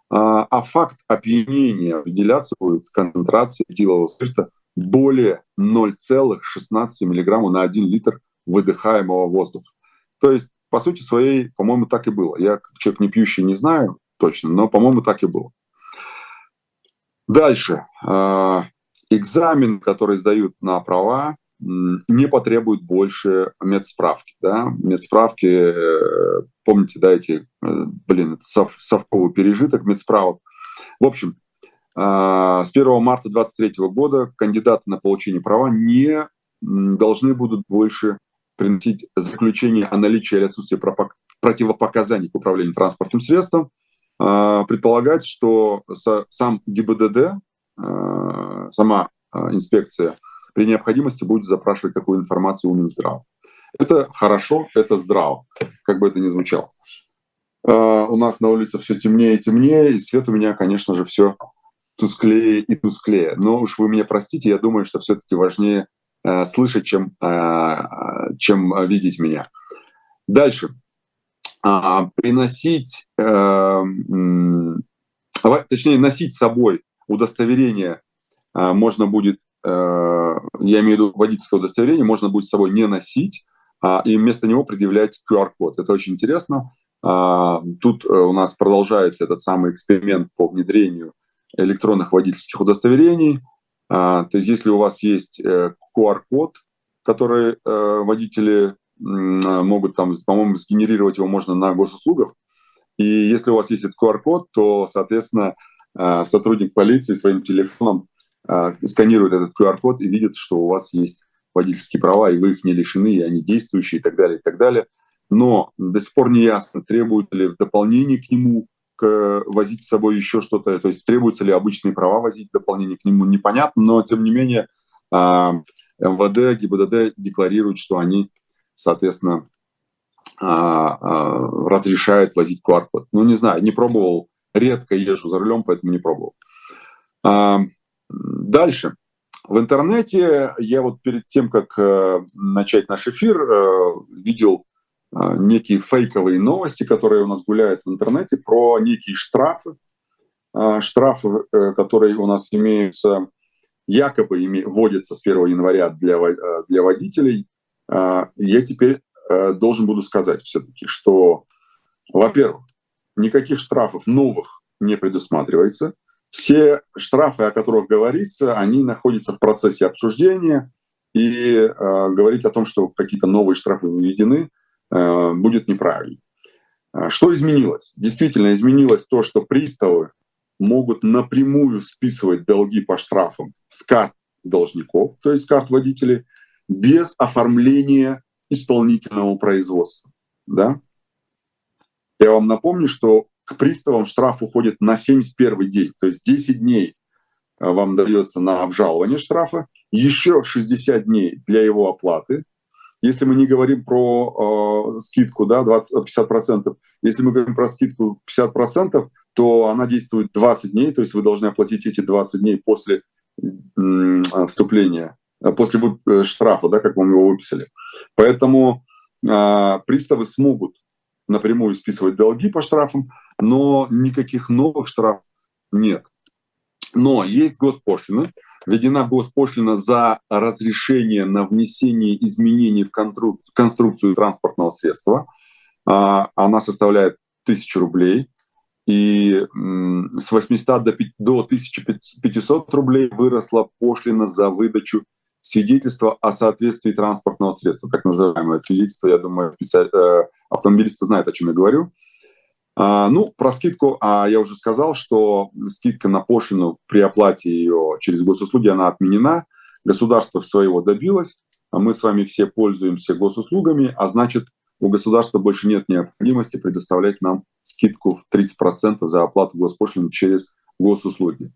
А, а факт опьянения определяться будет концентрация этилового спирта более 0,16 мг на 1 литр выдыхаемого воздуха. То есть, по сути своей, по-моему, так и было. Я, как человек не пьющий, не знаю точно, но, по-моему, так и было. Дальше. А, экзамен, который сдают на права, не потребует больше медсправки. Да? Медсправки, э, помните, да, эти, э, блин, сов, совковый пережиток медсправок. В общем, с 1 марта 2023 года кандидаты на получение права не должны будут больше приносить заключение о наличии или отсутствии противопоказаний к управлению транспортным средством. А, предполагается, что сам ГИБДД Э, сама инспекция при необходимости будет запрашивать такую информацию у Минздрава. Это хорошо, это здраво, как бы это ни звучало. У нас на улице все темнее и темнее, и свет у меня, конечно же, все тусклее и тусклее. Но уж вы меня простите, я думаю, что все-таки важнее слышать, чем, чем видеть меня. Дальше. А, приносить, точнее, носить с собой удостоверение можно будет, э, я имею в виду водительское удостоверение, можно будет с собой не носить, а, и вместо него предъявлять QR-код. Это очень интересно. А, тут э, у нас продолжается этот самый эксперимент по внедрению электронных водительских удостоверений. То есть если у вас есть QR-код, э, который водители могут там, по-моему, сгенерировать его можно на госуслугах, и если у вас есть этот QR-код, то, соответственно, а, сотрудник полиции своим телефоном а, сканирует этот QR-код и видит, что у вас есть водительские права, и вы их не лишены, и они действующие, и так далее, и так далее. Но до сих пор не ясно, требует ли в дополнение к нему возить с собой еще что-то, то есть требуются ли обычные права возить дополнение к нему, непонятно, но тем не менее а, МВД, ГИБДД декларируют, что они, соответственно, разрешают возить QR-код. Ну, не знаю, не пробовал редко езжу за рулем, поэтому не пробовал. А, дальше. В интернете я вот перед тем, как э, начать наш эфир, э, видел некие фейковые новости, которые у нас гуляют в интернете, про некие штрафы. Штрафы, которые у нас имеются, якобы вводятся с 1 января для, для водителей. Я теперь должен буду сказать все-таки, что, во-первых, никаких штрафов новых не предусматривается. Все штрафы, о которых говорится, они находятся в процессе обсуждения, и э, говорить о том, что какие-то новые штрафы введены, э, будет неправильно. Э, что изменилось? Действительно изменилось то, что приставы могут напрямую списывать долги по штрафам с карт должников, то есть с карт водителей, без оформления исполнительного производства. Да? Я вам напомню, что к приставам штраф уходит на 71 день, то есть 10 дней э, вам дается на обжалование штрафа, еще 60 дней для его оплаты, если мы не говорим про э, скидку, да, 20, 50%, если мы говорим про скидку 50%, то она действует 20 дней, то есть вы должны оплатить эти 20 дней после э, вступления, после штрафа, да, как вам его выписали. Поэтому э, приставы смогут напрямую списывать долги по штрафам, но никаких новых штрафов нет. Но есть госпошлина, введена госпошлина за разрешение на внесение изменений в конструкцию транспортного средства. А, она составляет 1000 рублей. И с 800 до 1500 рублей выросла пошлина за выдачу свидетельства о соответствии транспортного средства, так называемое свидетельство, я думаю, э, автомобилисты знают, о чем я говорю. А, ну, про скидку а я уже сказал, что скидка на пошлину при оплате ее через госуслуги, она отменена. Государство своего добилось, а мы с вами все пользуемся госуслугами, а значит, у государства больше нет необходимости предоставлять нам скидку в 30% за оплату госпошлины через госуслуги.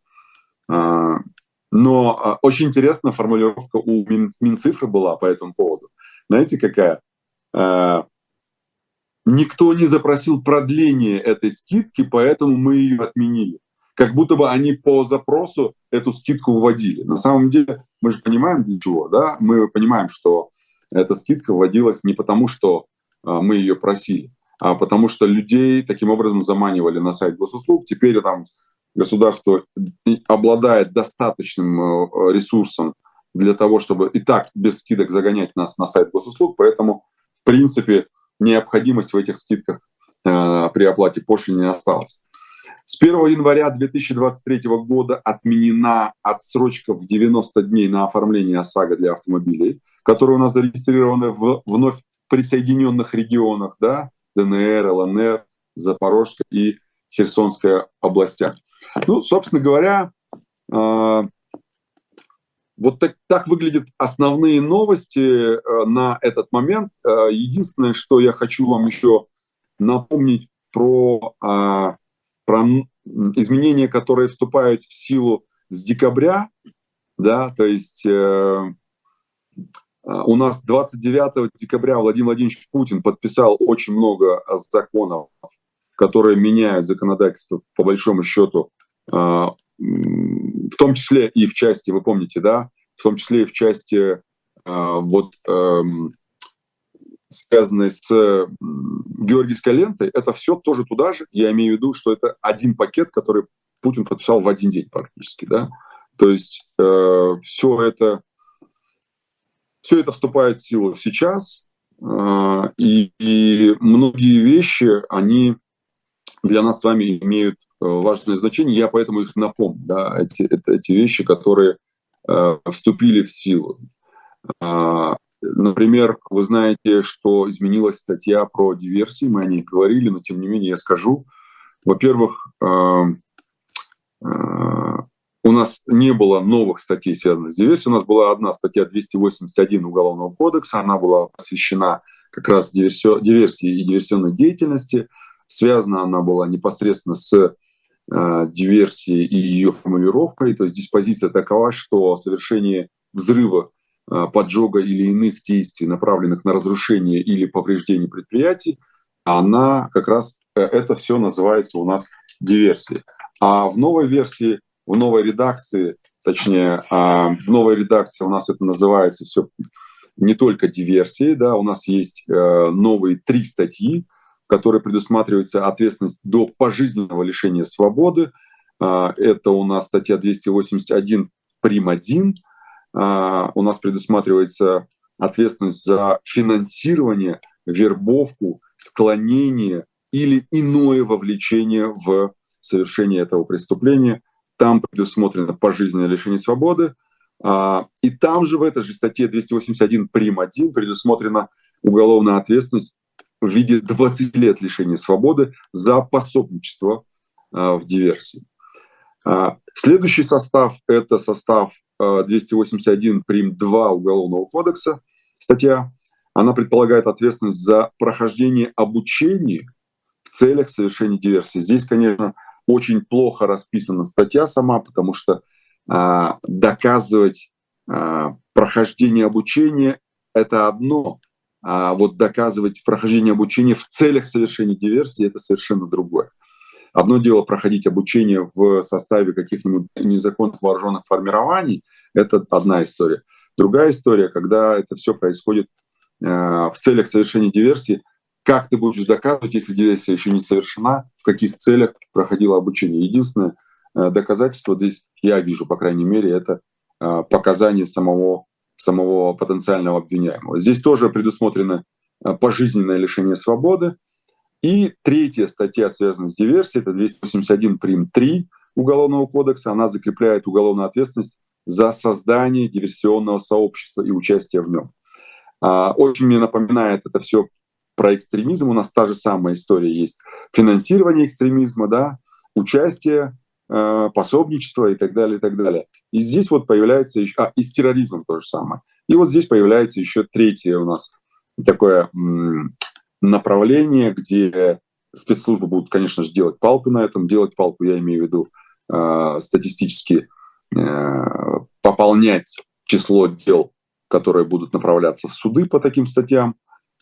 Но очень интересная формулировка у Мин, Минцифры была по этому поводу. Знаете, какая? Никто не запросил продление этой скидки, поэтому мы ее отменили. Как будто бы они по запросу эту скидку вводили. На самом деле мы же понимаем для чего, да? Мы понимаем, что эта скидка вводилась не потому, что а, мы ее просили, а потому что людей таким образом заманивали на сайт госуслуг. Теперь там государство обладает достаточным э, ресурсом для того, чтобы и так без скидок загонять нас на сайт госуслуг, поэтому, в принципе, необходимость в этих скидках э, при оплате пошлины не осталась. С 1 января 2023 года отменена отсрочка в 90 дней на оформление ОСАГО для автомобилей, которые у нас зарегистрированы в вновь присоединенных регионах, да, ДНР, ЛНР, Запорожская и Херсонская областях. Ну, собственно говоря, э, вот так, так выглядят основные новости э, на этот момент. Э, единственное, что я хочу вам еще напомнить про, про изменения, которые вступают в силу с декабря, да, то есть у нас 29 декабря Владимир Владимирович Путин подписал очень много законов которые меняют законодательство по большому счету, а, том числе и в части, вы помните, да, в том числе и в части а, вот эм, связанной с Георгиевской лентой, это все тоже туда же. Я имею в виду, что это один пакет, который Путин подписал в один день практически, да. То есть э, все это все это вступает в силу сейчас, э, и, и многие вещи, они для нас с вами имеют э, важное значение. Я поэтому их напомню. Да, эти, это, эти вещи, которые э, вступили в силу. Э, например, вы знаете, что изменилась статья про диверсии, мы о ней говорили, но тем не менее я скажу. Во-первых, э, э, у нас не было новых статей, связанных с диверсией. У нас была одна статья 281 Уголовного кодекса, она была посвящена как раз диверсии и диверсионной деятельности – Связана она была непосредственно с э, диверсией и ее формулировкой. То есть диспозиция такова, что совершение взрыва, э, поджога или иных действий, направленных на разрушение или повреждение предприятий, она как раз, э, это все называется у нас диверсией. А в новой версии, в новой редакции, точнее, а, в новой редакции у нас это называется все не только диверсией, да, у нас есть новые три статьи, которой предусматривается ответственность до пожизненного лишения свободы. А, это у нас статья 281 прим. 1. А, у нас предусматривается ответственность за финансирование, вербовку, склонение или иное вовлечение в совершение этого преступления. Там предусмотрено пожизненное лишение свободы. А, и там же в этой же статье 281 прим. 1 предусмотрена уголовная ответственность в виде 20 лет лишения свободы за пособничество а, в диверсии. А, следующий состав – это состав 281 а, прим. 2 Уголовного кодекса, статья. Она предполагает ответственность за прохождение обучения в целях совершения диверсии. Здесь, конечно, очень плохо расписана статья сама, потому что доказывать прохождение обучения – это одно, А вот доказывать прохождение обучения в целях совершения диверсии – это совершенно другое. Одно дело проходить обучение в составе каких-нибудь незаконных вооруженных формирований – это одна история. Другая история, когда это все происходит э, в целях совершения диверсии, как ты будешь доказывать, если диверсия еще не совершена, в каких целях проходило обучение. Единственное э, доказательство здесь, я вижу, по крайней мере, это э, показания самого, самого потенциального обвиняемого. Здесь тоже предусмотрено э, пожизненное лишение свободы. И третья статья, связанная с диверсией, это 281 прим. 3 Уголовного кодекса. Она закрепляет уголовную ответственность за создание диверсионного сообщества и участие в нем. А, очень мне напоминает это все про экстремизм. У нас та же самая история есть. Финансирование экстремизма, да, участие, пособничество и так далее, и так далее. И здесь вот появляется еще... А, и с терроризмом то же самое. И вот здесь появляется еще третье у нас такое направление, где спецслужбы будут, конечно же, делать палку на этом. Делать палку, я имею в виду, э, статистически э, пополнять число дел, которые будут направляться в суды по таким статьям.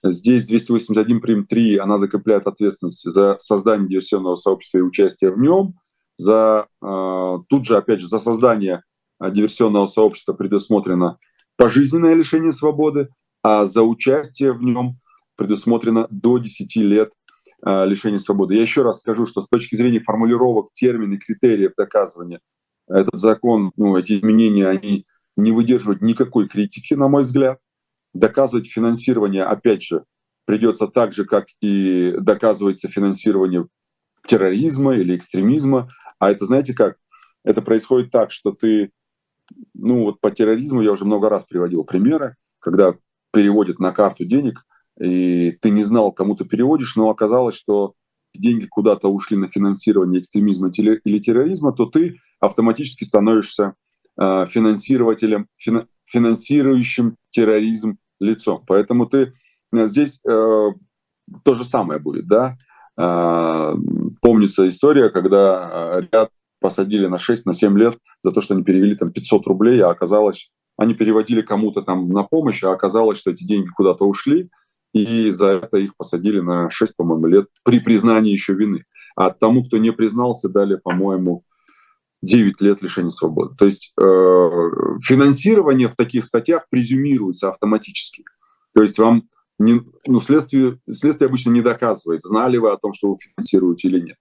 Здесь 281 прим 3, она закрепляет ответственность за создание диверсионного сообщества и участие в нем. За, э, тут же, опять же, за создание э, диверсионного сообщества предусмотрено пожизненное лишение свободы, а за участие в нем предусмотрено до 10 лет э, лишения свободы. Я еще раз скажу, что с точки зрения формулировок, терминов, критериев доказывания, этот закон, ну, эти изменения, они не выдерживают никакой критики, на мой взгляд. Доказывать финансирование, опять же, придется так же, как и доказывается финансирование терроризма или экстремизма. А это, знаете как, это происходит так, что ты, ну вот по терроризму я уже много раз приводил примеры, когда переводят на карту денег, и ты не знал, кому ты переводишь, но оказалось, что деньги куда-то ушли на финансирование экстремизма или терроризма, то ты автоматически становишься э, финансирователем, финансирующим терроризм лицом. Поэтому ты э, здесь э, то же самое будет, да. Э, помнится история, когда э, ряд посадили на 6, на 7 лет за то, что они перевели там 500 рублей, а оказалось, они переводили кому-то там на помощь, а оказалось, что эти деньги куда-то ушли, и за это их посадили на 6, по-моему, лет при признании еще вины. А тому, кто не признался, дали, по-моему, 9 лет лишения свободы. То есть э, финансирование в таких статьях презюмируется автоматически. То есть вам не, ну, следствие, следствие обычно не доказывает, знали вы о том, что вы финансируете или нет.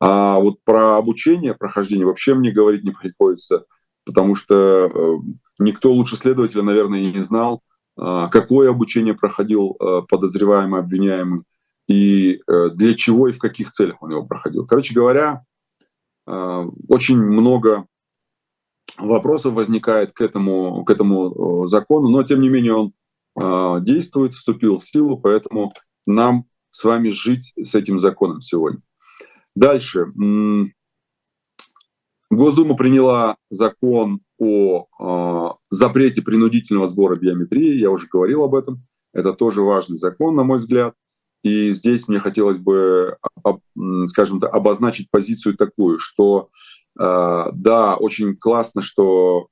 А вот про обучение, прохождение вообще мне говорить не приходится, потому что э, никто лучше следователя, наверное, и не знал, э, какое обучение проходил э, подозреваемый, обвиняемый, и для чего и в каких целях он его проходил. Короче говоря, очень много вопросов возникает к этому, к этому закону, но тем не менее он действует, вступил в силу, поэтому нам с вами жить с этим законом сегодня. Дальше. Госдума приняла закон о запрете принудительного сбора биометрии, я уже говорил об этом. Это тоже важный закон, на мой взгляд. И здесь мне хотелось бы, скажем так, обозначить позицию такую, что э, да, очень классно, что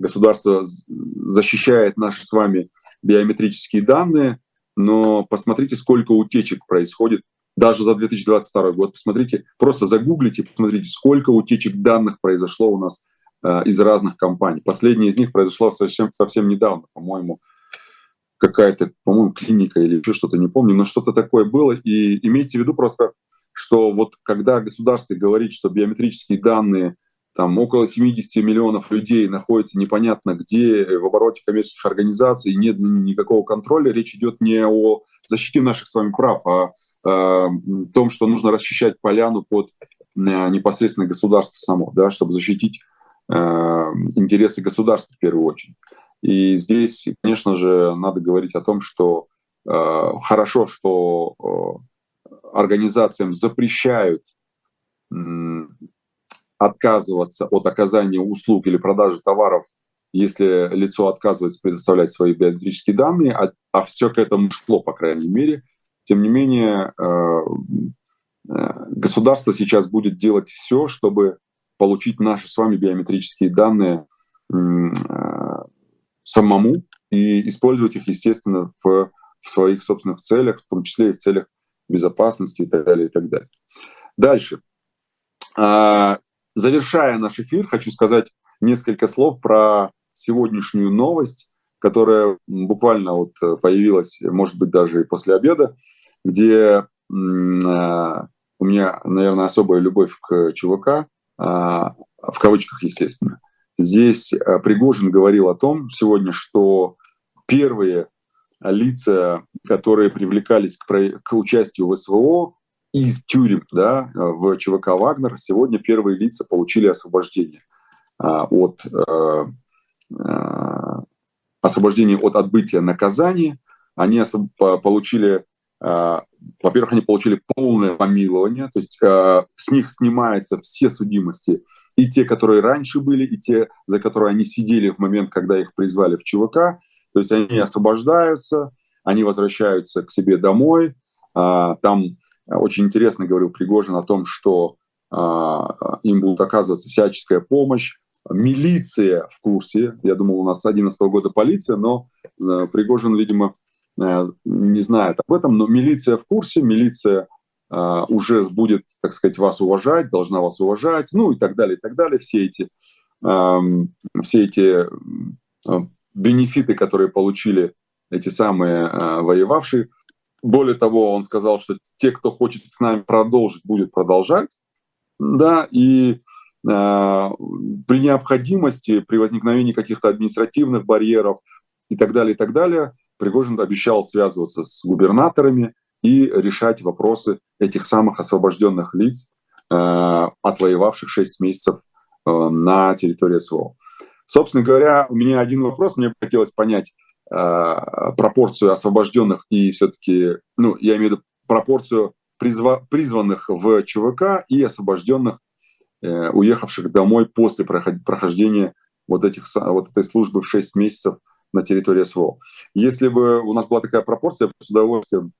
государство защищает наши с вами биометрические данные, но посмотрите, сколько утечек происходит даже за 2022 год. Посмотрите, просто загуглите, посмотрите, сколько утечек данных произошло у нас э, из разных компаний. Последняя из них произошла совсем, совсем недавно, по-моему, какая-то, по-моему, клиника или еще что-то, не помню, но что-то такое было. И имейте в виду просто, что вот когда государство говорит, что биометрические данные там около 70 миллионов людей находятся непонятно где, в обороте коммерческих организаций, нет никакого контроля, речь идет не о защите наших с вами прав, а о том, что нужно расчищать поляну под э, непосредственно государство само, да, чтобы защитить э, интересы государства в первую очередь. И здесь, конечно же, надо говорить о том, что э, хорошо, что э, организациям запрещают э, отказываться от оказания услуг или продажи товаров, если лицо отказывается предоставлять свои биометрические данные, а, а все к этому шло, по крайней мере. Тем не менее, э, э, государство сейчас будет делать все, чтобы получить наши с вами биометрические данные э, самому, и использовать их, естественно, в, в своих собственных целях, в том числе и в целях безопасности и так далее, и так далее. Дальше. Завершая наш эфир, хочу сказать несколько слов про сегодняшнюю новость, которая буквально вот появилась, может быть, даже и после обеда, где а, у меня, наверное, особая любовь к ЧВК, а, в кавычках, естественно. Здесь а, Пригожин говорил о том сегодня, что первые лица, которые привлекались к, к участию в СВО из тюрем да, в ЧВК «Вагнер», сегодня первые лица получили освобождение от освобождение от отбытия наказания. Они получили а, во-первых, они получили полное помилование, то есть э, с них снимаются все судимости, и те, которые раньше были, и те, за которые они сидели в момент, когда их призвали в ЧВК. То есть они освобождаются, они возвращаются к себе домой. Э, там очень интересно говорил Пригожин о том, что э, им будет оказываться всяческая помощь. Милиция в курсе. Я думал, у нас с 2011 года полиция, но э, Пригожин, видимо, Э, не знает об этом, но милиция в курсе, милиция э, уже будет, так сказать, вас уважать, должна вас уважать, ну и так далее, и так далее. Все эти, эм, все эти бенефиты, которые получили эти самые воевавшие. Более того, он сказал, что те, кто хочет с нами продолжить, будет продолжать. Да, и при необходимости, при возникновении каких-то административных барьеров и так далее, и так далее, Пригожин обещал связываться с губернаторами и решать вопросы этих самых освобожденных лиц, э, отвоевавших 6 месяцев э, на территории СВО. Собственно говоря, у меня один вопрос. Мне хотелось понять э, пропорцию освобожденных и все-таки, ну, я имею в виду пропорцию призва, призванных в ЧВК и освобожденных, э, уехавших домой после прохождения вот, этих, вот этой службы в 6 месяцев на территории СВО. Если бы у нас была такая пропорция, я с удовольствием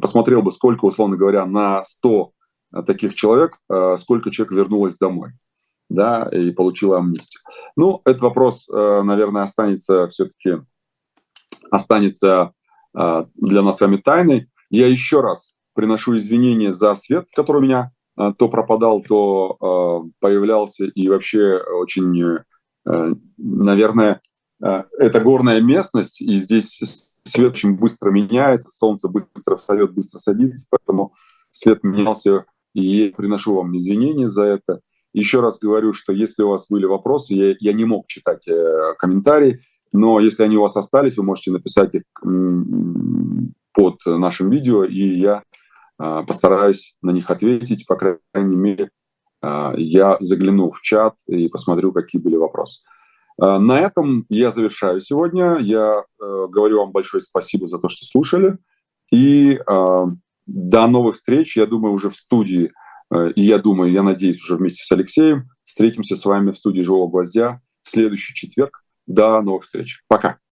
посмотрел бы, сколько, условно говоря, на 100 э, таких человек, э, сколько человек вернулось домой да, и получила амнистию. Ну, этот вопрос, э, наверное, останется все-таки останется для нас с вами тайной. Я еще раз приношу извинения за свет, который у меня то пропадал, то появлялся, и вообще очень, наверное, это горная местность, и здесь свет очень быстро меняется, солнце быстро встает, быстро садится, поэтому свет менялся, и я приношу вам извинения за это. Еще раз говорю, что если у вас были вопросы, я, я не мог читать э, комментарии, но если они у вас остались, вы можете написать их под нашим видео, и я э, постараюсь на них ответить, по крайней мере, э, я загляну в чат и посмотрю, какие были вопросы. Э, на этом я завершаю сегодня. Я э, говорю вам большое спасибо за то, что слушали. И до новых встреч. Я думаю, уже в студии, э, и я думаю, я надеюсь, уже вместе с Алексеем встретимся с вами в студии «Живого гвоздя» в следующий четверг. До новых встреч. Пока.